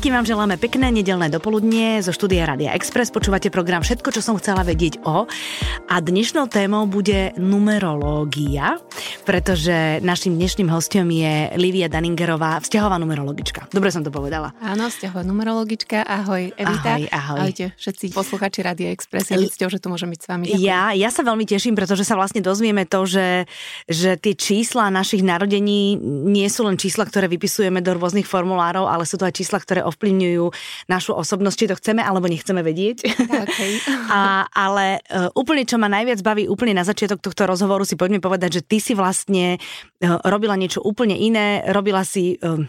Všetkým vám želáme pekné nedelné dopoludnie zo štúdia Radia Express. Počúvate program Všetko, čo som chcela vedieť o. A dnešnou témou bude numerológia, pretože našim dnešným hostom je Livia Daningerová, vzťahová numerologička. Dobre som to povedala. Áno, vzťahová numerologička. Ahoj, Evita. Ahoj, ahoj. Ahojte všetci posluchači Radia Express. Je cťou, že tu môžem byť s vami. Ďakujem. Ja, ja sa veľmi teším, pretože sa vlastne dozvieme to, že, že tie čísla našich narodení nie sú len čísla, ktoré vypisujeme do rôznych formulárov, ale sú to aj čísla, ktoré ovplyvňujú našu osobnosť, či to chceme alebo nechceme vedieť. Okay. A, ale uh, úplne, čo ma najviac baví, úplne na začiatok tohto rozhovoru si poďme povedať, že ty si vlastne uh, robila niečo úplne iné, robila si... Uh,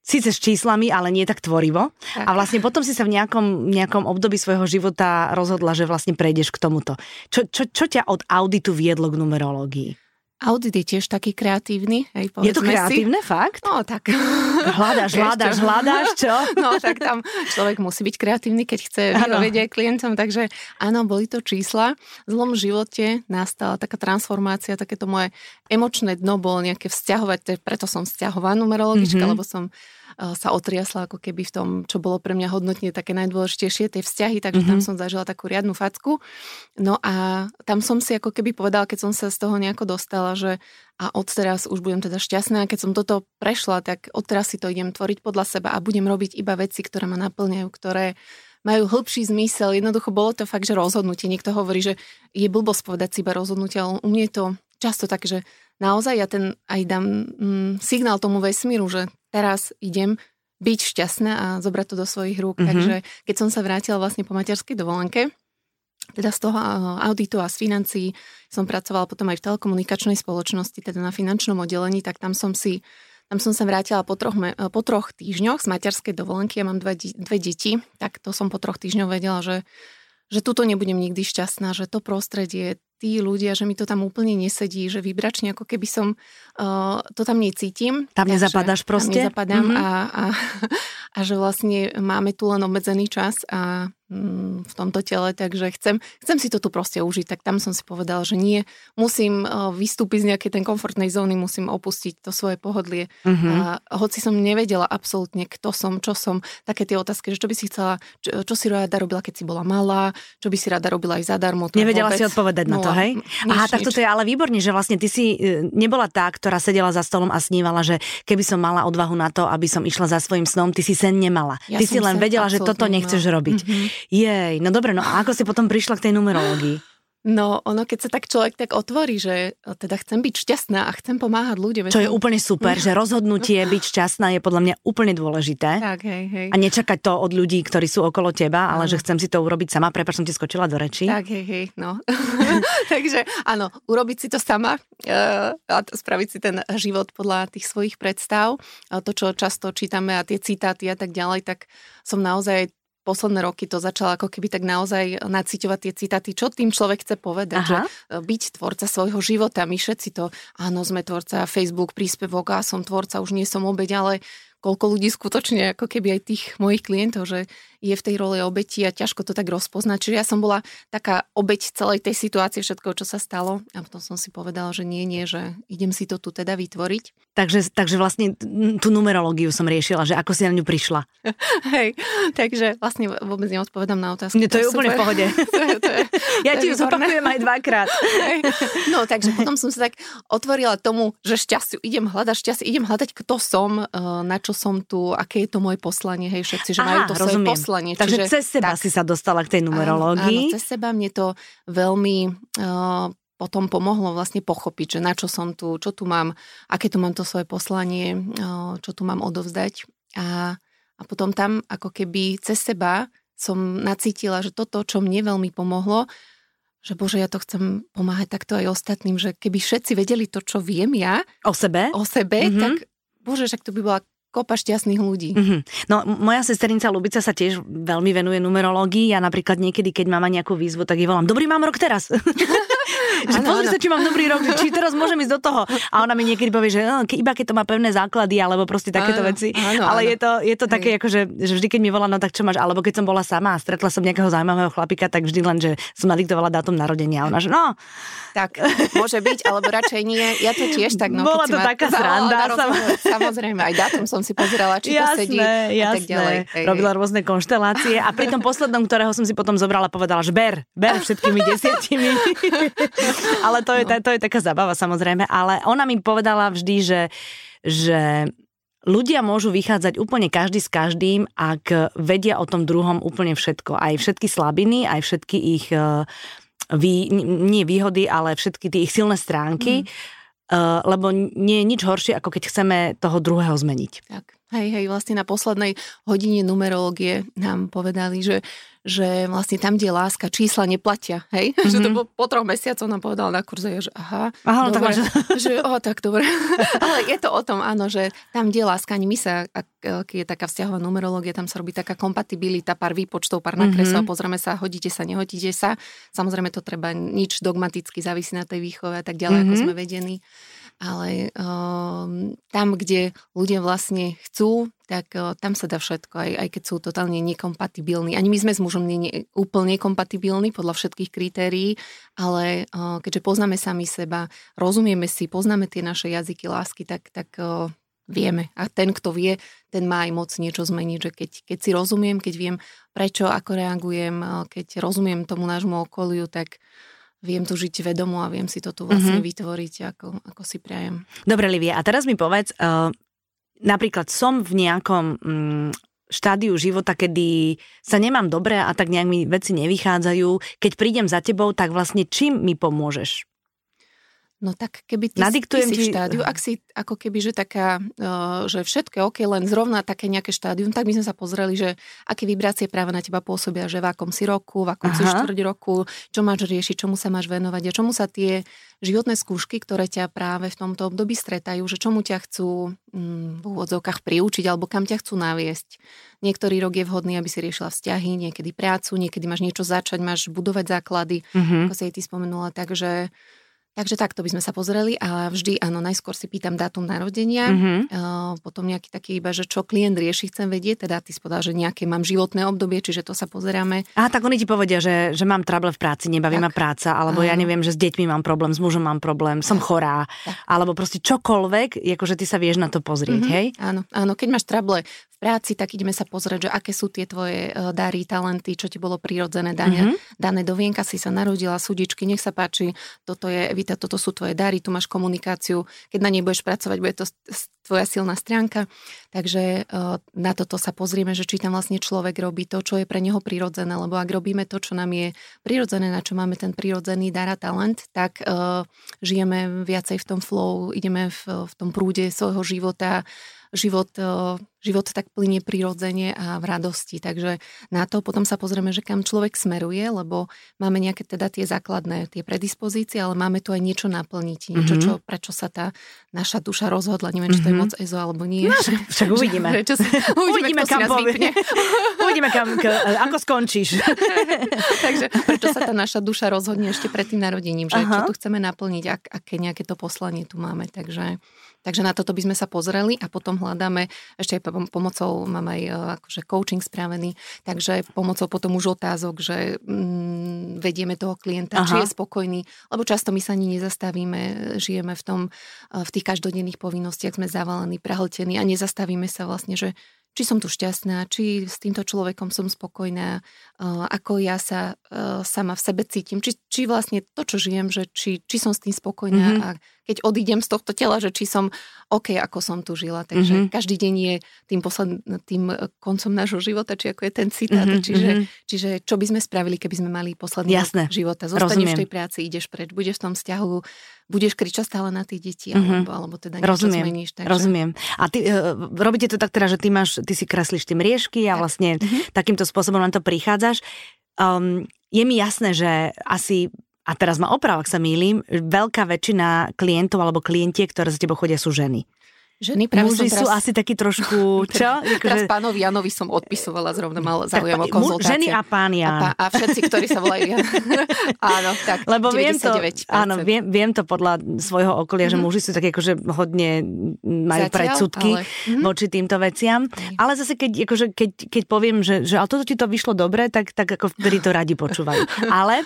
síce s číslami, ale nie tak tvorivo. Tak. A vlastne potom si sa v nejakom, nejakom období svojho života rozhodla, že vlastne prejdeš k tomuto. Čo, čo, čo ťa od auditu viedlo k numerológii? Audit je tiež taký kreatívny. Hej, je to kreatívne, si. fakt? No tak. Hľadáš, hľadáš, hľadáš, čo? No tak tam človek musí byť kreatívny, keď chce vyhovieť aj klientom. Takže áno, boli to čísla. V zlom živote nastala taká transformácia, takéto moje emočné dno bolo nejaké vzťahovať, preto som vzťahová numerologička, mm-hmm. lebo som sa otriasla ako keby v tom, čo bolo pre mňa hodnotne také najdôležitejšie, tie vzťahy, takže mm-hmm. tam som zažila takú riadnu facku. No a tam som si ako keby povedala, keď som sa z toho nejako dostala, že a odteraz už budem teda šťastná. Keď som toto prešla, tak odteraz si to idem tvoriť podľa seba a budem robiť iba veci, ktoré ma naplňajú, ktoré majú hĺbší zmysel. Jednoducho bolo to fakt, že rozhodnutie. Niekto hovorí, že je blbosť povedať si iba rozhodnutie, ale u mňa je to často tak, že naozaj ja ten aj dám mm, signál tomu vesmíru, že teraz idem byť šťastná a zobrať to do svojich rúk. Mm-hmm. Takže keď som sa vrátila vlastne po materskej dovolenke, teda z toho auditu a z financií som pracovala potom aj v telekomunikačnej spoločnosti, teda na finančnom oddelení, tak tam som si tam som sa vrátila po troch, po troch týždňoch z materskej dovolenky, ja mám dve, dve deti, tak to som po troch týždňoch vedela, že, že tuto nebudem nikdy šťastná, že to prostredie, tí ľudia, že mi to tam úplne nesedí, že vybračne ako keby som uh, to tam necítim. Tam nezapadáš proste? Tam nezapadám mm-hmm. a, a, a že vlastne máme tu len obmedzený čas a v tomto tele, takže chcem, chcem si to tu proste užiť. Tak tam som si povedala, že nie, musím uh, vystúpiť z nejakej ten komfortnej zóny, musím opustiť to svoje pohodlie. Mm-hmm. A hoci som nevedela absolútne, kto som, čo som, také tie otázky, že čo by si chcela, čo, čo si rada robila, keď si bola malá, čo by si rada robila aj zadarmo. Nevedela vôbec, si odpovedať na to to, hej? Nič, Aha, tak toto je ale výborne, že vlastne ty si e, nebola tá, ktorá sedela za stolom a snívala, že keby som mala odvahu na to, aby som išla za svojim snom, ty si sen nemala. Ja ty si len vedela, že toto nechceš robiť. Mm-hmm. Jej, no dobre, no a ako si potom prišla k tej numerológii? No, ono, keď sa tak človek tak otvorí, že teda chcem byť šťastná a chcem pomáhať ľuďom. Čo je úplne super, že rozhodnutie byť šťastná je podľa mňa úplne dôležité. Tak, hej, hej. A nečakať to od ľudí, ktorí sú okolo teba, ale že chcem si to urobiť sama. Prepač, som ti skočila do reči. Tak, hej, hej, no. Takže áno, urobiť si to sama uh, a spraviť si ten život podľa tých svojich predstav. A to, čo často čítame a tie citáty a tak ďalej, tak som naozaj posledné roky to začala ako keby tak naozaj naciťovať tie citáty, čo tým človek chce povedať, Aha. že byť tvorca svojho života, my všetci to, áno, sme tvorca, Facebook, príspevok a som tvorca, už nie som obeď, ale koľko ľudí skutočne, ako keby aj tých mojich klientov, že je v tej roli obeti a ťažko to tak rozpoznať. Čiže ja som bola taká obeť celej tej situácie, všetko, čo sa stalo. A potom som si povedala, že nie, nie, že idem si to tu teda vytvoriť. Takže, takže vlastne tú numerológiu som riešila, že ako si na ňu prišla. Hej, takže vlastne vôbec neodpovedám na otázku. Nie, to, to je úplne v pohode. to je, to je, ja ti ju zopakujem aj dvakrát. Hej. No, takže potom som sa tak otvorila tomu, že šťastiu, idem hľadať šťastie, idem hľadať, kto som, eh, na čo som tu, aké je to moje poslanie, hej, všetci, že Aha, majú to rozumiem. svoje poslanie. Takže čiže, cez seba tak, si sa dostala k tej numerológii. Áno, áno, cez seba mne to veľmi uh, potom pomohlo vlastne pochopiť, že na čo som tu, čo tu mám, aké tu mám to svoje poslanie, uh, čo tu mám odovzdať. A, a potom tam ako keby cez seba som nacítila, že toto, čo mne veľmi pomohlo, že bože, ja to chcem pomáhať takto aj ostatným, že keby všetci vedeli to, čo viem ja o sebe, o sebe mm-hmm. tak bože, však to by bola kopa šťastných ľudí. Mm-hmm. No moja sesternica Lubica sa tiež veľmi venuje numerológii. Ja napríklad niekedy, keď mám nejakú výzvu, tak jej volám, dobrý mám rok teraz. že ano, pozri ano. sa, či mám dobrý rok, či teraz môžem ísť do toho. A ona mi niekedy povie, že no, iba keď to má pevné základy, alebo proste takéto ano, veci. Ano, Ale ano. je to, je to také, ako, že, že vždy, keď mi volá, no tak čo máš, alebo keď som bola sama a stretla som nejakého zaujímavého chlapika, tak vždy len, že som nadiktovala dátum narodenia. A ona, že no. Tak, môže byť, alebo radšej nie. Ja to tiež tak, no. Bola to taká sranda. Samozrejme, aj dátum som si pozerala, či jasné, to sedí jasné. a tak ďalej. Robila rôzne konštelácie a pri tom poslednom, ktorého som si potom zobrala, povedala, že ber, ber všetkými desiatimi. ale to je, no. to je taká zabava samozrejme. Ale ona mi povedala vždy, že, že ľudia môžu vychádzať úplne každý s každým, ak vedia o tom druhom úplne všetko. Aj všetky slabiny, aj všetky ich uh, vý, nie výhody, ale všetky tie ich silné stránky. Mm lebo nie je nič horšie, ako keď chceme toho druhého zmeniť. Tak. Hej, hej, vlastne na poslednej hodine numerológie nám povedali, že že vlastne tam, kde je láska, čísla neplatia, hej? Mm-hmm. Že to po, po troch mesiacoch nám povedal na kurze, že aha, aha no dobre, tak že o, tak dobre. Ale je to o tom, áno, že tam, kde je láska, ani my sa, ak, ak je taká vzťahová numerológia, tam sa robí taká kompatibilita, pár výpočtov, pár nakresov, mm-hmm. pozrieme sa, hodíte sa, nehodíte sa. Samozrejme to treba nič dogmaticky závisí na tej výchove a tak ďalej, mm-hmm. ako sme vedení ale um, tam, kde ľudia vlastne chcú, tak uh, tam sa dá všetko, aj, aj keď sú totálne nekompatibilní. Ani my sme s mužom nie, nie, úplne kompatibilní podľa všetkých kritérií, ale uh, keďže poznáme sami seba, rozumieme si, poznáme tie naše jazyky lásky, tak, tak uh, vieme. A ten, kto vie, ten má aj moc niečo zmeniť, že keď, keď si rozumiem, keď viem, prečo, ako reagujem, keď rozumiem tomu nášmu okoliu, tak viem tu žiť vedomo a viem si to tu vlastne mm-hmm. vytvoriť, ako, ako si prajem. Dobre, Livia, a teraz mi povedz, uh, napríklad som v nejakom um, štádiu života, kedy sa nemám dobre a tak nejak mi veci nevychádzajú. Keď prídem za tebou, tak vlastne čím mi pomôžeš? No tak keby ty, Nadiktujem ty si v štádiu, ak si ako keby, že taká, uh, že všetko je OK, len zrovna také nejaké štádium, tak by sme sa pozreli, že aké vibrácie práve na teba pôsobia, že v akom si roku, v akom Aha. si štvrť roku, čo máš riešiť, čomu sa máš venovať a čomu sa tie životné skúšky, ktoré ťa práve v tomto období stretajú, že čomu ťa chcú mm, v úvodzovkách priučiť alebo kam ťa chcú naviesť. Niektorý rok je vhodný, aby si riešila vzťahy, niekedy prácu, niekedy máš niečo začať, máš budovať základy, mm-hmm. ako si aj ty spomenula, takže Takže takto by sme sa pozreli a vždy, áno, najskôr si pýtam dátum narodenia, mm-hmm. uh, potom nejaký taký iba, že čo klient rieši, chcem vedieť, teda ty spodá, že nejaké mám životné obdobie, čiže to sa pozeráme. A tak oni ti povedia, že, že mám trable v práci, nebaví tak. ma práca, alebo áno. ja neviem, že s deťmi mám problém, s mužom mám problém, som chorá, tak. alebo proste čokoľvek, akože ty sa vieš na to pozrieť, mm-hmm. hej? Áno, áno, keď máš trable práci, tak ideme sa pozrieť, že aké sú tie tvoje e, dary, talenty, čo ti bolo prirodzené, dane, mm-hmm. dané do vienka si sa narodila, súdičky, nech sa páči, toto je, Vita, toto sú tvoje dary, tu máš komunikáciu, keď na nej budeš pracovať, bude to tvoja silná stránka. Takže e, na toto sa pozrieme, že či tam vlastne človek robí to, čo je pre neho prirodzené, lebo ak robíme to, čo nám je prirodzené, na čo máme ten prirodzený dar a talent, tak uh, žijeme viacej v tom flow, ideme v, v tom prúde svojho života, život, život tak plynie prirodzene a v radosti. Takže na to potom sa pozrieme, že kam človek smeruje, lebo máme nejaké teda tie základné, tie predispozície, ale máme tu aj niečo naplniť. Niečo, mm-hmm. čo, prečo sa tá naša duša rozhodla. Neviem, či to je mhm. moc EZO alebo nie. No, však uvidíme. Prečo sa, uvidíme, uvidíme kam uvidíme, kam, ako skončíš. Takže prečo sa tá naša duša rozhodne ešte pred tým narodením, že Aha. čo tu chceme naplniť, ak, aké nejaké to poslanie tu máme. Takže Takže na toto by sme sa pozreli a potom hľadáme, ešte aj pomocou, mám aj e, akože coaching spravený, takže pomocou potom už otázok, že mm, vedieme toho klienta, Aha. či je spokojný, lebo často my sa ani nezastavíme, žijeme v tom, e, v tých každodenných povinnostiach, sme zavalení, prahltení a nezastavíme sa vlastne, že či som tu šťastná, či s týmto človekom som spokojná, uh, ako ja sa uh, sama v sebe cítim, či, či vlastne to, čo žijem, že či, či som s tým spokojná mm-hmm. a keď odídem z tohto tela, že či som OK, ako som tu žila. Takže mm-hmm. každý deň je tým, posled, tým koncom nášho života, či ako je ten citát. Mm-hmm. Čiže, čiže čo by sme spravili, keby sme mali posledný Jasné. života. Zostaneš v tej práci, ideš preč, budeš v tom vzťahu, budeš kričať stále na tie deti, mm-hmm. alebo, alebo teda niečo rozumiem, zmeníš. Takže... Rozumiem. A ty, uh, robíte to tak teda, že ty máš, ty si kreslíš tie mriežky a tak. vlastne mm-hmm. takýmto spôsobom na to prichádzaš. Um, je mi jasné, že asi a teraz ma oprav, ak sa mýlim, veľká väčšina klientov alebo klientiek, ktoré za tebou chodia, sú ženy. Ženy práve Muži teraz... sú asi takí trošku, čo? teraz pánovi Janovi som odpisovala, zrovna mal záujem o konzultácie. Ženy a pán Jan. A, pá, a všetci, ktorí sa volajú Jan. áno, tak Lebo viem to, áno, viem, viem to podľa svojho okolia, mm-hmm. že mhm. muži sú také akože hodne majú Zatiaľ, predsudky ale... Mhm. voči týmto veciam. Mm. Ale zase keď, akože, keď, keď poviem, že, že ale toto ti to vyšlo dobre, tak, tak ako vtedy to radi počúvajú. Ale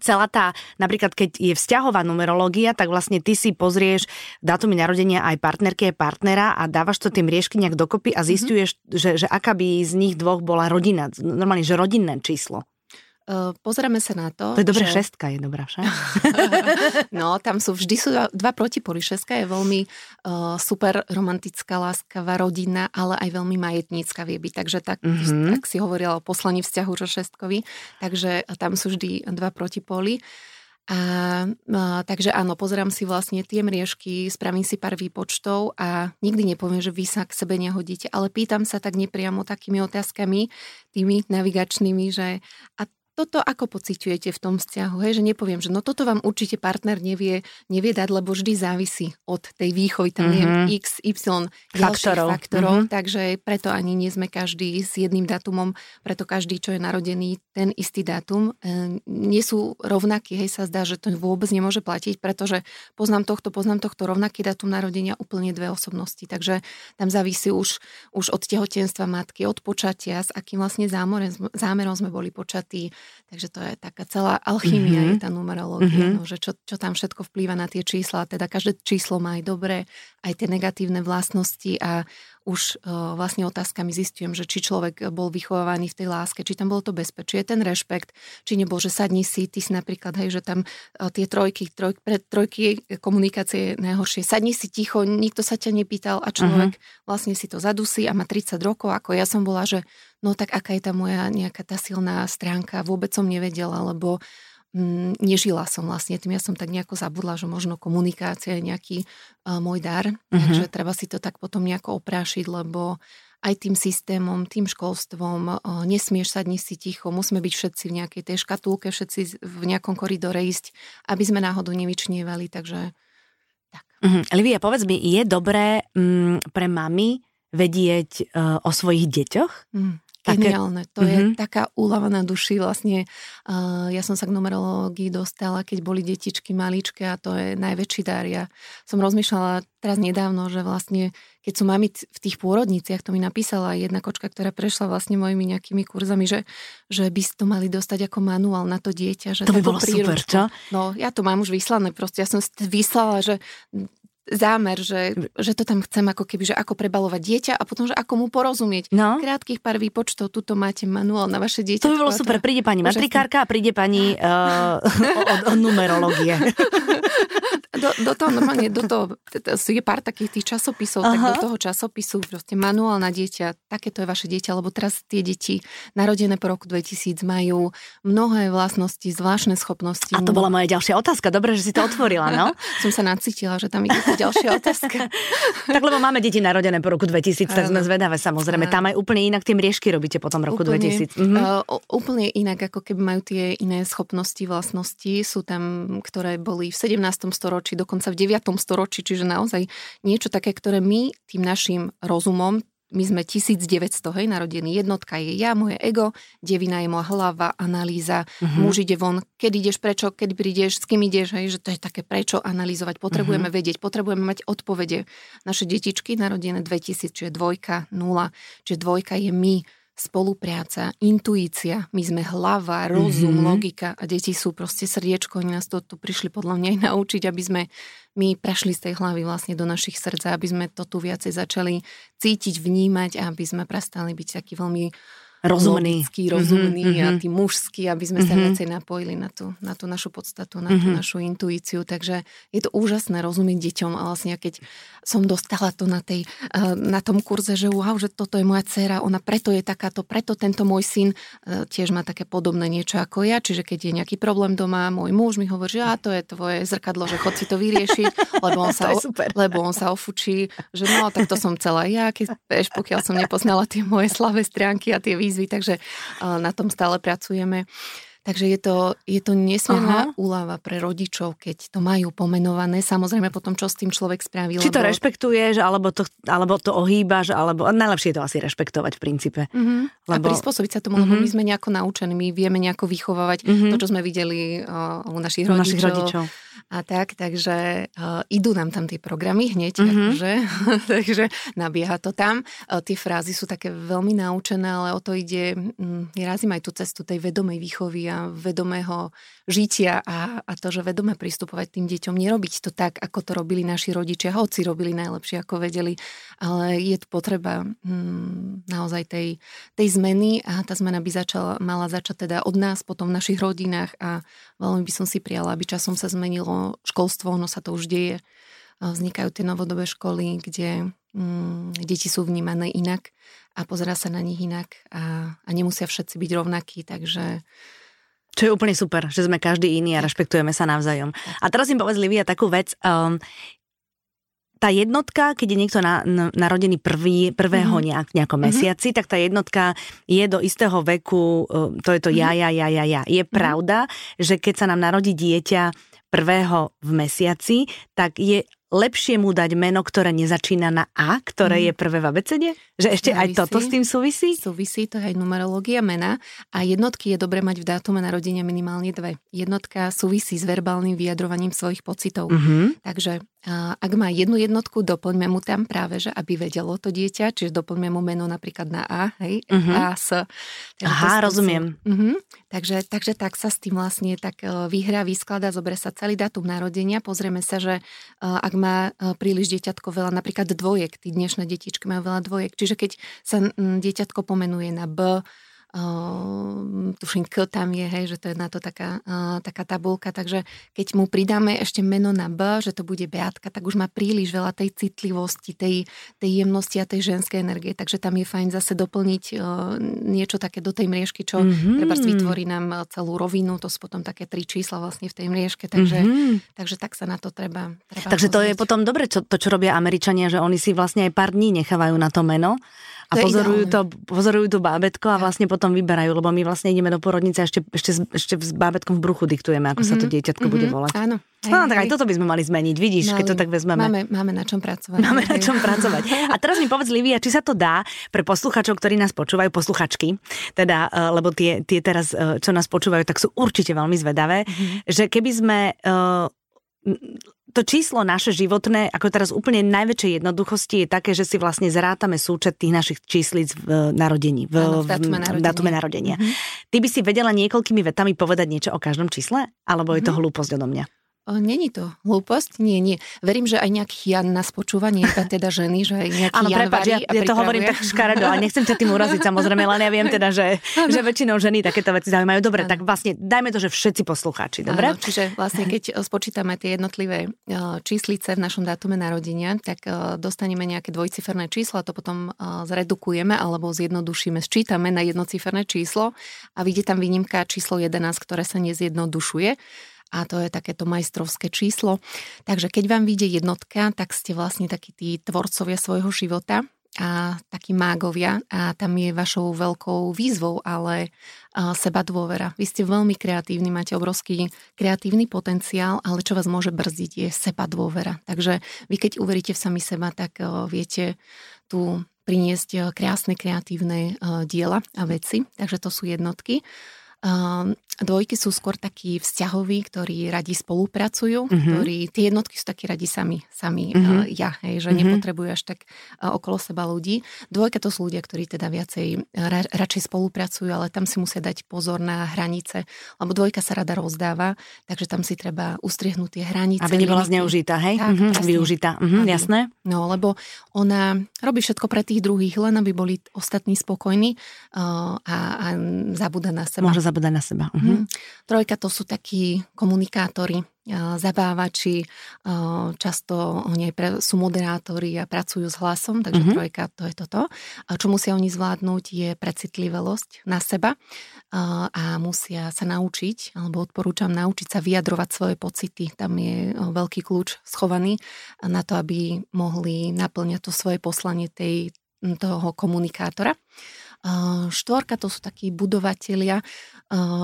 celá tá, napríklad keď je vzťahová numerológia, tak vlastne ty si pozrieš dátumy narodenia aj partnerky, aj partnera a dávaš to tým riešky nejak dokopy a mhm. zistuješ, mm-hmm. že, že aká by z nich dvoch bola rodina, normálne, že rodinné číslo. Pozrieme sa na to. To je dobré, že... šestka je dobrá, však? no, tam sú vždy sú dva protipoly. Šestka je veľmi uh, super romantická, láskavá rodina, ale aj veľmi majetnícka vie byť. Takže tak, mm-hmm. tak si hovorila o poslaní vzťahu so šestkovi. Takže tam sú vždy dva protipoly. A, a, takže áno, pozerám si vlastne tie mriežky, spravím si pár výpočtov a nikdy nepoviem, že vy sa k sebe nehodíte, ale pýtam sa tak nepriamo takými otázkami, tými navigačnými, že a toto ako pociťujete v tom vzťahu, hej, že nepoviem, že no toto vám určite partner nevie, nevie dať, lebo vždy závisí od tej výchovy, tam mm-hmm. je x, y faktorov, faktorov. Mm-hmm. takže preto ani nie sme každý s jedným dátumom, preto každý, čo je narodený ten istý dátum, e, nie sú rovnakí, hej, sa zdá, že to vôbec nemôže platiť, pretože poznám tohto, poznám tohto rovnaký dátum narodenia úplne dve osobnosti, takže tam závisí už, už od tehotenstva matky, od počatia, s akým vlastne zámerom, zámerom sme boli počatí, Takže to je taká celá alchymia, mm-hmm. je tá numerológia, mm-hmm. no, že čo, čo tam všetko vplýva na tie čísla. Teda každé číslo má aj dobré, aj tie negatívne vlastnosti a už uh, vlastne otázkami zistujem, že či človek bol vychovávaný v tej láske, či tam bol to bezpečie, ten rešpekt, či nebol, že sadni si, ty si napríklad, hej, že tam uh, tie trojky, troj, pre trojky komunikácie je najhoršie. Sadni si ticho, nikto sa ťa nepýtal a človek uh-huh. vlastne si to zadusí a má 30 rokov, ako ja som bola, že no tak aká je tá moja nejaká tá silná stránka, vôbec som nevedela, lebo mm, nežila som vlastne tým, ja som tak nejako zabudla, že možno komunikácia je nejaký uh, môj dar, uh-huh. takže treba si to tak potom nejako oprášiť, lebo aj tým systémom, tým školstvom, uh, nesmieš sadni si ticho, musíme byť všetci v nejakej tej škatulke, všetci v nejakom koridore ísť, aby sme náhodou nevyčnievali, takže tak. Uh-huh. Livia, povedz mi, je dobré um, pre mami vedieť uh, o svojich deťoch? Mm. Geniálne. To mm-hmm. je mhm. taká úlava na duši. Vlastne uh, ja som sa k numerológii dostala, keď boli detičky maličké a to je najväčší dar. Ja som rozmýšľala teraz nedávno, že vlastne keď sú mami v tých pôrodniciach, to mi napísala jedna kočka, ktorá prešla vlastne mojimi nejakými kurzami, že, že by to mali dostať ako manuál na to dieťa. Že to by bolo príručku. super, čo? No, ja to mám už vyslané, proste ja som vyslala, že zámer, že, že to tam chcem ako keby, že ako prebalovať dieťa a potom, že ako mu porozumieť. No. Krátkých pár výpočtov, tuto máte manuál na vaše dieťa. To by bolo super, príde pani matrikárka a príde pani uh, od, od numerológie. do, do toho normálne, do toho, je pár takých tých časopisov, Aha. tak do toho časopisu proste manuál na dieťa, takéto je vaše dieťa, lebo teraz tie deti narodené po roku 2000 majú mnohé vlastnosti, zvláštne schopnosti. A to bola moja ďalšia otázka, dobre, že si to otvorila, no? Som sa nacítila, že tam ide ďalšia otázka. tak lebo máme deti narodené po roku 2000, tak sme zvedavé samozrejme. Tam aj úplne inak tie mriežky robíte potom roku úplne, 2000. Mhm. Uh, úplne inak, ako keby majú tie iné schopnosti, vlastnosti. Sú tam, ktoré boli v 17. storočí, dokonca v 9. storočí, čiže naozaj niečo také, ktoré my tým našim rozumom, my sme 1900, hej, narodení. Jednotka je ja, moje ego, devina je moja hlava, analýza, uh-huh. muž ide von, kedy ideš, prečo, kedy prídeš, s kým ideš, hej, že to je také prečo analyzovať. Potrebujeme uh-huh. vedieť, potrebujeme mať odpovede. Naše detičky narodené 2000, čiže dvojka, nula, čiže dvojka je my, spolupráca, intuícia, my sme hlava, rozum, mm-hmm. logika a deti sú proste srdiečko, oni nás to tu prišli podľa mňa aj naučiť, aby sme my prešli z tej hlavy vlastne do našich srdca, aby sme to tu viacej začali cítiť, vnímať a aby sme prestali byť taký veľmi rozumný, logický, rozumný mm-hmm. a tý mužský, aby sme sa mm-hmm. viacej napojili na tú, na tú našu podstatu, na tú mm-hmm. našu intuíciu. Takže je to úžasné rozumieť deťom a vlastne keď som dostala to na, tej, eh, na tom kurze, že wow, že toto je moja dcera, ona preto je takáto, preto tento môj syn eh, tiež má také podobné niečo ako ja, čiže keď je nejaký problém doma, môj muž mi hovorí, že a to je tvoje zrkadlo, že chod si to vyriešiť, lebo on sa, o, lebo on sa ofučí, že no, tak to som celá ja, keď, pokiaľ som nepoznala tie moje slavé stránky a tie výzvy, takže na tom stále pracujeme. Takže je to, je to nesmierna Aha. úlava pre rodičov, keď to majú pomenované. Samozrejme potom, čo s tým človek spraví. Či to lebo... rešpektuješ, alebo to, alebo to ohýbaš, alebo najlepšie je to asi rešpektovať v princípe. Uh-huh. Lebo... A prispôsobiť sa tomu, uh-huh. lebo my sme nejako naučení, my vieme nejako vychovávať uh-huh. to, čo sme videli uh, u našich rodičov. Našich rodičov a tak, takže uh, idú nám tam tie programy hneď, mm-hmm. akože, takže nabieha to tam. Uh, tie frázy sú také veľmi naučené, ale o to ide, um, razím aj tú cestu tej vedomej výchovy a vedomého žitia a, a to, že vedome pristupovať tým deťom, nerobiť to tak, ako to robili naši rodičia, hoci robili najlepšie, ako vedeli, ale je tu potreba um, naozaj tej, tej zmeny a tá zmena by začala, mala začať teda od nás, potom v našich rodinách a veľmi by som si prijala, aby časom sa školstvo, ono sa to už deje. Vznikajú tie novodobé školy, kde mm, deti sú vnímané inak a pozerá sa na nich inak a, a nemusia všetci byť rovnakí, takže čo je úplne super, že sme každý iný a rešpektujeme sa navzájom. A teraz im povedz, Livia, takú vec. Um, tá jednotka, keď je niekto na, na, narodený prvý, prvého mm-hmm. nejak, nejakom mm-hmm. mesiaci, tak tá jednotka je do istého veku, um, to je to mm-hmm. ja, ja, ja, ja, ja. Je mm-hmm. pravda, že keď sa nám narodí dieťa, prvého v mesiaci, tak je lepšie mu dať meno, ktoré nezačína na A, ktoré mm. je prvé v abecede? Že ešte Závisí. aj toto s tým súvisí? Súvisí, to je aj numerológia mena a jednotky je dobre mať v dátume narodenia minimálne dve. Jednotka súvisí s verbálnym vyjadrovaním svojich pocitov. Mm-hmm. Takže ak má jednu jednotku, doplňme mu tam práve, že aby vedelo to dieťa, čiže doplňme mu meno napríklad na A, hej, uh-huh. A, S. Takže Aha, rozumiem. Uh-huh. Takže, takže tak sa s tým vlastne tak e, vyhrá, vysklada, zobre sa celý dátum narodenia, pozrieme sa, že e, ak má e, príliš dieťatko veľa, napríklad dvojek, tí dnešné detičky majú veľa dvojek, čiže keď sa dieťatko pomenuje na B, tuším, K tam je, hej, že to je na to taká, taká tabulka, takže keď mu pridáme ešte meno na B, že to bude Beatka, tak už má príliš veľa tej citlivosti, tej, tej jemnosti a tej ženskej energie, takže tam je fajn zase doplniť uh, niečo také do tej mriežky, čo mm-hmm. treba vytvorí nám celú rovinu, to sú potom také tri čísla vlastne v tej mriežke, takže, mm-hmm. takže tak sa na to treba, treba Takže pozrieť. to je potom dobre, čo, to, čo robia Američania, že oni si vlastne aj pár dní nechávajú na to meno a to pozorujú, to, pozorujú to bábetko a vlastne potom vyberajú, lebo my vlastne ideme do porodnice a ešte, ešte, ešte s bábetkom v bruchu diktujeme, ako mm-hmm. sa to mhm. dieťatko mm-hmm. bude volať. Áno. Hej, no, tak aj toto by sme mali zmeniť, vidíš, Mali. keď to tak vezmeme. Máme, máme na čom pracovať. Máme na čom pracovať. A teraz mi povedz, Livia, či sa to dá pre posluchačov, ktorí nás počúvajú, posluchačky, teda, uh, lebo tie, tie teraz, uh, čo nás počúvajú, tak sú určite veľmi zvedavé, mm-hmm. že keby sme uh, to číslo naše životné, ako teraz úplne najväčšej jednoduchosti je také, že si vlastne zrátame súčet tých našich číslic v narodení, v, ano, v datume narodenia. V datume narodenia. Mm-hmm. Ty by si vedela niekoľkými vetami povedať niečo o každom čísle? Alebo je to mm-hmm. hlúposť odo mňa? Není to hlúposť? Nie, nie. Verím, že aj nejaký Jan nás počúva, nie iba teda ženy, že aj nejaký Áno, Jan prepáč, ja, ja to hovorím tak škaredo, ale nechcem ťa tým uraziť samozrejme, len ja viem teda, že, že väčšinou ženy takéto veci zaujímajú. Dobre, ano. tak vlastne dajme to, že všetci poslucháči, dobre? Ano, čiže vlastne keď spočítame tie jednotlivé číslice v našom dátume narodenia, tak dostaneme nejaké dvojciferné číslo a to potom zredukujeme alebo zjednodušíme, sčítame na jednociferné číslo a vidie tam výnimka číslo 11, ktoré sa nezjednodušuje a to je takéto majstrovské číslo. Takže keď vám vyjde jednotka, tak ste vlastne takí tí tvorcovia svojho života a takí mágovia a tam je vašou veľkou výzvou, ale seba dôvera. Vy ste veľmi kreatívni, máte obrovský kreatívny potenciál, ale čo vás môže brzdiť je seba dôvera. Takže vy keď uveríte v sami seba, tak viete tu priniesť krásne kreatívne diela a veci. Takže to sú jednotky. Dvojky sú skôr takí vzťahoví, ktorí radi spolupracujú, uh-huh. ktorí, tie jednotky sú takí radi sami, sami uh, ja, hej, že uh-huh. nepotrebujú až tak uh, okolo seba ľudí. Dvojka to sú ľudia, ktorí teda viacej ra, radšej spolupracujú, ale tam si musia dať pozor na hranice, lebo dvojka sa rada rozdáva, takže tam si treba ustriehnúť tie hranice. Aby nebola limity. zneužitá, hej? Tak, uh-huh. Využitá, uh-huh, jasné. No, lebo ona robí všetko pre tých druhých, len aby boli ostatní spokojní uh, a, a zabúda na seba. Môže zabúdať na seba. Uh-huh. Trojka to sú takí komunikátori, zabávači, často oni sú moderátori a pracujú s hlasom, takže uh-huh. trojka to je toto. Čo musia oni zvládnuť je precitlivosť na seba a musia sa naučiť, alebo odporúčam naučiť sa vyjadrovať svoje pocity. Tam je veľký kľúč schovaný na to, aby mohli naplňať to svoje poslanie tej, toho komunikátora. Štvorka to sú takí budovatelia,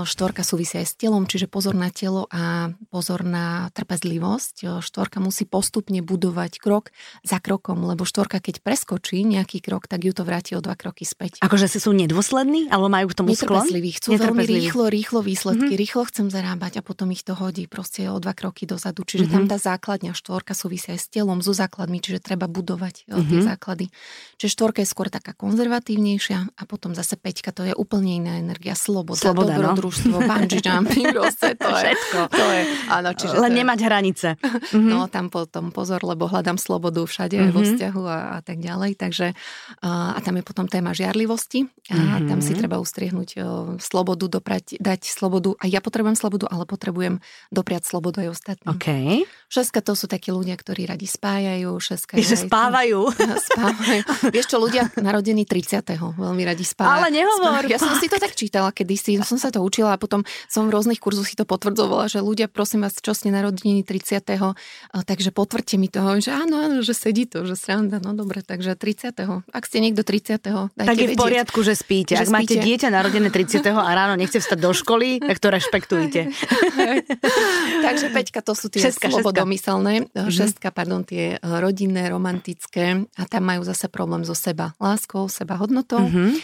štvorka súvisia aj s telom, čiže pozor na telo a pozor na trpezlivosť. Štvorka musí postupne budovať krok za krokom, lebo štvorka keď preskočí nejaký krok, tak ju to vráti o dva kroky späť. Akože si sú nedôslední, alebo majú k tomu sklon? Chcú veľmi rýchlo, rýchlo výsledky, mm-hmm. rýchlo chcem zarábať a potom ich to hodí proste o dva kroky dozadu. Čiže mm-hmm. tam tá základňa štvorka súvisia aj s telom, so základmi, čiže treba budovať mm-hmm. tie mhm. základy. Čiže štvorka je skôr taká konzervatívnejšia a potom zase peťka, to je úplne iná energia, sloboda, sloboda dobrodružstvo, no? bungee jumping, proste to je. Všetko. To je, áno, čiže Len to nemať je, hranice. Mm-hmm. No tam potom pozor, lebo hľadám slobodu všade mm-hmm. vo mhm. vzťahu a, a tak ďalej. Takže a, a tam je potom téma žiarlivosti a mm-hmm. tam si treba ustriehnúť o, slobodu, doprať, dať slobodu. A ja potrebujem slobodu, ale potrebujem dopriať slobodu aj ostatným. Okay. Šeska to sú takí ľudia, ktorí radi spájajú. Šeska že spávajú. spávajú. Vieš čo, ľudia narodení 30. veľmi radi spávajú. Ale nehovor. Ja som si to tak čítala kedysi, som sa to učila a potom som v rôznych kurzoch si to potvrdzovala, že ľudia, prosím vás, čo ste narodení 30. Takže potvrďte mi toho, že áno, áno, že sedí to, že sranda, no dobre, takže 30. Ak ste niekto 30. Dajte tak je v poriadku, že spíte. Že Ak spíte. máte dieťa narodené 30. a ráno nechce vstať do školy, tak to rešpektujte. takže Peťka, to sú tie šestka, slobodomyselné. Šestka. šestka, pardon, tie rodinné, romantické a tam majú zase problém so seba láskou, seba hodnotou. Mm-hmm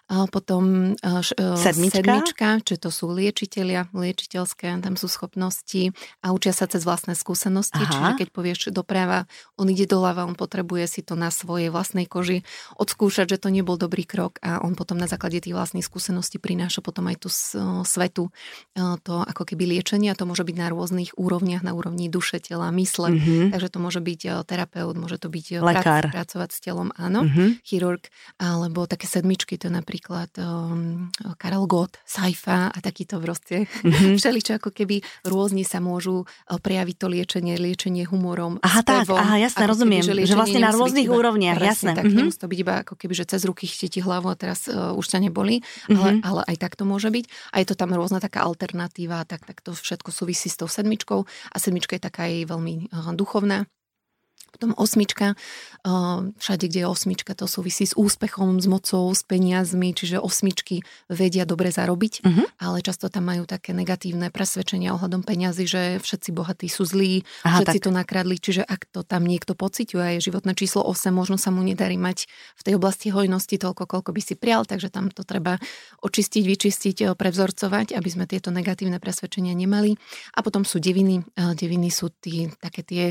potom sedmička, sedmička čiže to sú liečitelia, liečiteľské, tam sú schopnosti a učia sa cez vlastné skúsenosti, Aha. čiže keď povieš doprava, on ide doľava, on potrebuje si to na svojej vlastnej koži odskúšať, že to nebol dobrý krok a on potom na základe tých vlastných skúseností prináša potom aj tú svetu to ako keby liečenie a to môže byť na rôznych úrovniach, na úrovni duše, tela, mysle, mm-hmm. takže to môže byť terapeut, môže to byť Lekár. pracovať s telom, áno, mm-hmm. chirurg, alebo také sedmičky, to je napríklad napríklad um, Karel Gott, Saifa a takýto proste mm-hmm. všeličo ako keby rôzne sa môžu uh, prejaviť to liečenie, liečenie humorom. Aha, spevom, tak, aha, jasne, rozumiem, keby, že, že vlastne na rôznych iba, úrovniach, presne, jasné. Tak mm-hmm. nemusí to byť iba ako keby, že cez ruky chtieti hlavu a teraz uh, už ťa neboli, mm-hmm. ale, ale aj tak to môže byť. A je to tam rôzna taká alternatíva, tak, tak to všetko súvisí s tou sedmičkou a sedmička je taká aj veľmi uh, duchovná potom osmička, všade, kde je osmička, to súvisí s úspechom, s mocou, s peniazmi, čiže osmičky vedia dobre zarobiť, uh-huh. ale často tam majú také negatívne presvedčenia ohľadom peňazí, že všetci bohatí sú zlí, Aha, všetci tak. to nakradli, čiže ak to tam niekto pociťuje a je životné číslo 8, možno sa mu nedarí mať v tej oblasti hojnosti toľko, koľko by si prial, takže tam to treba očistiť, vyčistiť, prevzorcovať, aby sme tieto negatívne presvedčenia nemali. A potom sú deviny. Deviny sú tí, také tie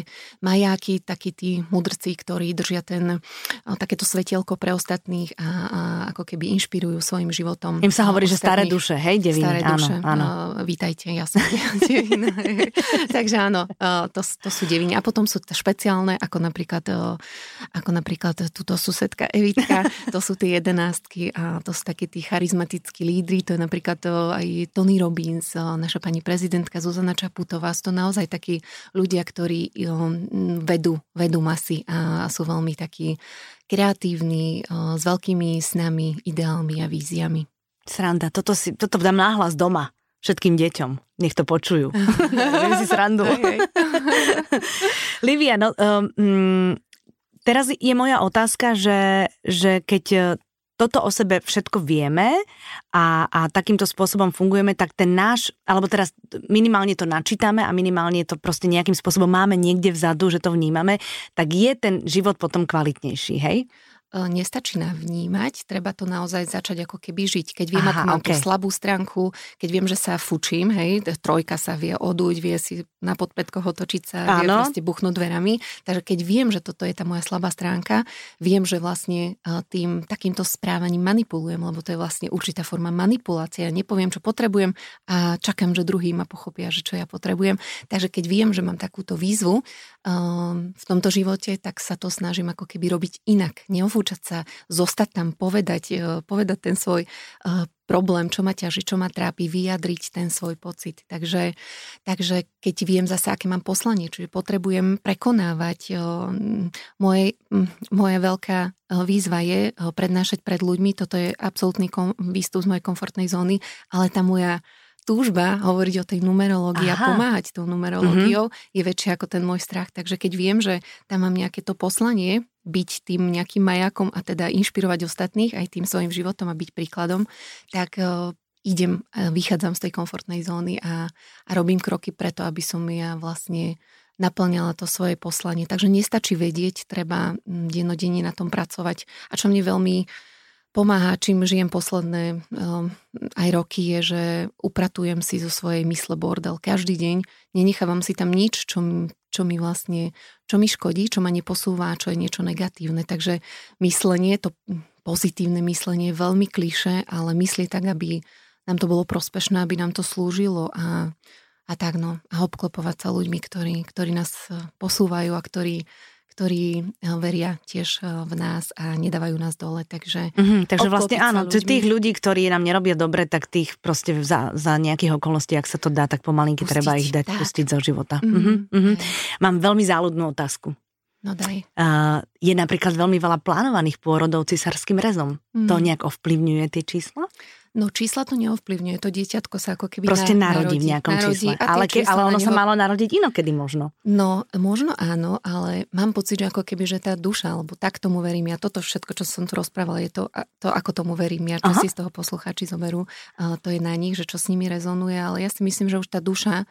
majáky, taký takí tí mudrci, ktorí držia ten, takéto svetielko pre ostatných a, a ako keby inšpirujú svojim životom. Im sa hovorí, že staré duše, hej, deviny. Staré áno, duše, áno. Uh, vítajte, ja som devina. Takže áno, uh, to, to sú deviny. A potom sú špeciálne, ako napríklad, uh, ako napríklad túto susedka Evitka, to sú tie jedenástky a to sú takí tí charizmatickí lídry, to je napríklad uh, aj Tony Robbins, uh, naša pani prezidentka Zuzana Čaputová, sú to naozaj takí ľudia, ktorí vedú vedú masy a sú veľmi takí kreatívni, s veľkými snami, ideálmi a víziami. Sranda, toto, si, toto dám náhlas doma všetkým deťom. Nech to počujú. si srandu. Livia, no, um, teraz je moja otázka, že, že keď toto o sebe všetko vieme a, a takýmto spôsobom fungujeme, tak ten náš, alebo teraz minimálne to načítame a minimálne to proste nejakým spôsobom máme niekde vzadu, že to vnímame, tak je ten život potom kvalitnejší, hej? E, nestačí navnímať, treba to naozaj začať ako keby žiť. Keď viem, Aha, mám okay. tú slabú stránku, keď viem, že sa fučím, hej, trojka sa vie odúť, vie si na podpätkoch otočiť sa, Áno. vie proste buchnúť dverami. Takže keď viem, že toto je tá moja slabá stránka, viem, že vlastne e, tým takýmto správaním manipulujem, lebo to je vlastne určitá forma manipulácie. Nepoviem, čo potrebujem a čakám, že druhý ma pochopia, že čo ja potrebujem. Takže keď viem, že mám takúto výzvu v tomto živote, tak sa to snažím ako keby robiť inak. Neofú nezafúčať sa, zostať tam, povedať, e, povedať ten svoj e, problém, čo ma ťaží, čo ma trápi, vyjadriť ten svoj pocit. Takže, takže keď viem zase, aké mám poslanie, čiže potrebujem prekonávať, e, moje, moje veľká výzva je prednášať pred ľuďmi, toto je absolútny výstup z mojej komfortnej zóny, ale tá moja túžba hovoriť o tej numerológii Aha. a pomáhať tou numerológiou mm-hmm. je väčšia ako ten môj strach. Takže keď viem, že tam mám nejaké to poslanie, byť tým nejakým majakom a teda inšpirovať ostatných aj tým svojim životom a byť príkladom, tak uh, idem, uh, vychádzam z tej komfortnej zóny a, a robím kroky preto, aby som ja vlastne naplňala to svoje poslanie. Takže nestačí vedieť, treba dennodenne na tom pracovať. A čo mne veľmi pomáha, čím žijem posledné um, aj roky, je, že upratujem si zo svojej mysle bordel. Každý deň nenechávam si tam nič, čo, čo mi vlastne, čo mi škodí, čo ma neposúva, čo je niečo negatívne. Takže myslenie, to pozitívne myslenie je veľmi kliše, ale myslieť tak, aby nám to bolo prospešné, aby nám to slúžilo a, a tak no. A obklopovať sa ľuďmi, ktorí, ktorí nás posúvajú a ktorí ktorí eh, veria tiež eh, v nás a nedávajú nás dole. Takže, mm-hmm, takže vlastne áno, že tých ľudí, ktorí nám nerobia dobre, tak tých proste za, za nejakých okolností, ak sa to dá, tak pomalinky pustiť, treba ich dať tak. pustiť zo života. Mm-hmm, mm-hmm. Mám veľmi záľudnú otázku. No daj. Uh, je napríklad veľmi veľa plánovaných pôrodov cisárským rezom. Mm. To nejak ovplyvňuje tie čísla? No čísla to neovplyvňuje, to dieťatko sa ako keby Proste narodí, narodí v nejakom narodí, čísle. Ale, ke, ale ono neho... sa malo narodiť inokedy možno. No, možno áno, ale mám pocit, že ako keby, že tá duša, alebo tak tomu verím ja, toto všetko, čo som tu rozprávala, je to, to ako tomu verím ja, čo Aha. si z toho poslucháči zoberú, to je na nich, že čo s nimi rezonuje, ale ja si myslím, že už tá duša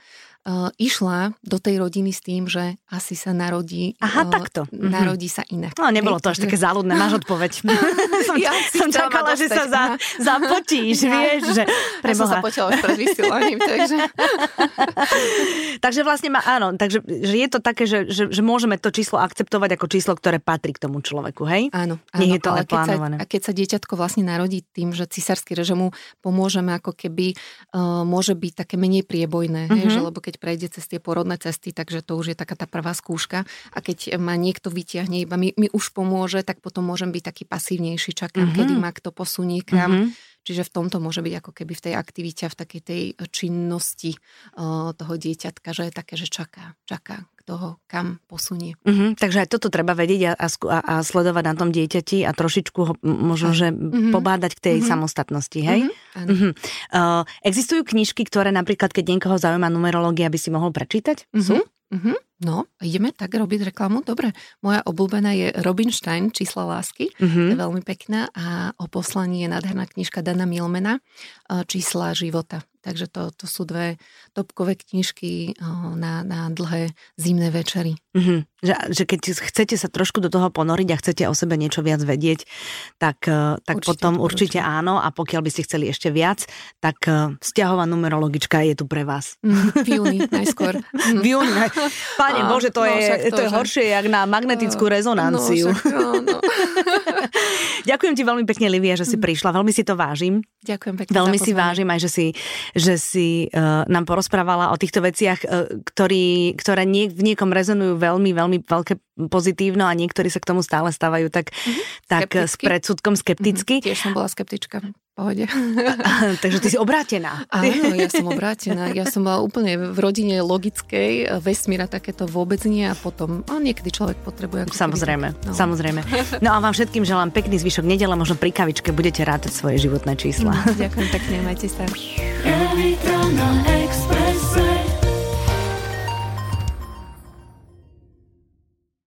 uh, išla do tej rodiny s tým, že asi sa narodí. Aha, uh, takto. Mhm. Narodí sa inak. No, nebolo to až také záľudné, máš odpoveď. som, ja som čakala, že sa za, zapotíš, ja. vieš, že Ja som sa počala pred vysielaním, takže... takže vlastne ma, áno, takže že je to také, že, že, že môžeme to číslo akceptovať ako číslo, ktoré patrí k tomu človeku, hej? Áno, áno Nie je to ale keď sa, a keď sa dieťatko vlastne narodí tým, že cisársky režimu pomôžeme ako keby uh, môže byť také menej priebojné, mm-hmm. hej, mhm. že lebo keď prejde cez tie porodné cesty, takže to už je taká tá prvá skúška. A keď ma niekto vyťahne, iba mi, mi už pomôže, tak potom môžem byť taký pasívnejší, čakám, mm-hmm. kedy ma kto posunie kam. Mm-hmm. Čiže v tomto môže byť ako keby v tej aktivite v takej tej činnosti uh, toho dieťatka, že je také, že čaká, čaká, toho, kam posunie. Mm-hmm, takže aj toto treba vedieť a, a, a sledovať na tom dieťati a trošičku ho možno, že mm-hmm. pobádať k tej mm-hmm. samostatnosti, hej? Mm-hmm, mm-hmm. Uh, existujú knižky, ktoré napríklad, keď niekoho zaujíma numerológia, by si mohol prečítať? Mm-hmm. Sú? Mm-hmm. No, ideme tak robiť reklamu? Dobre. Moja obľúbená je Robin Stein, Čísla lásky. Mm-hmm. Je veľmi pekná a o poslaní je nádherná knižka Dana Milmena, Čísla života. Takže to, to sú dve topkové knižky na, na dlhé zimné večery. Mm-hmm. Že, že keď chcete sa trošku do toho ponoriť a chcete o sebe niečo viac vedieť, tak, e, tak určite, potom určite áno a pokiaľ by ste chceli ešte viac, tak e, vzťahová numerologička je tu pre vás. Mm, v júni najskôr. v júni. Pane a, Bože, to, no, je, to, to je že... horšie, jak na magnetickú rezonanciu. No, však, no, no. Ďakujem ti veľmi pekne, Livia, že si mm. prišla. Veľmi si to vážim. Ďakujem pekne. Veľmi si vážim aj, že si, že si uh, nám porozprávala o týchto veciach, uh, ktorý, ktoré nie, v niekom rezonujú veľmi, veľmi veľké pozitívno a niektorí sa k tomu stále stávajú tak, mm-hmm. tak s predsudkom skepticky. Mm-hmm. Tiež som bola skeptička pohode. Takže ty si obrátená. Áno, ja som obrátená. Ja som bola úplne v rodine logickej, vesmíra takéto vôbec nie a potom, a niekedy človek potrebuje. Samozrejme, no. samozrejme. No a vám všetkým želám pekný zvyšok nedele, možno pri kavičke budete rátať svoje životné čísla. Ďakujem pekne, majte sa.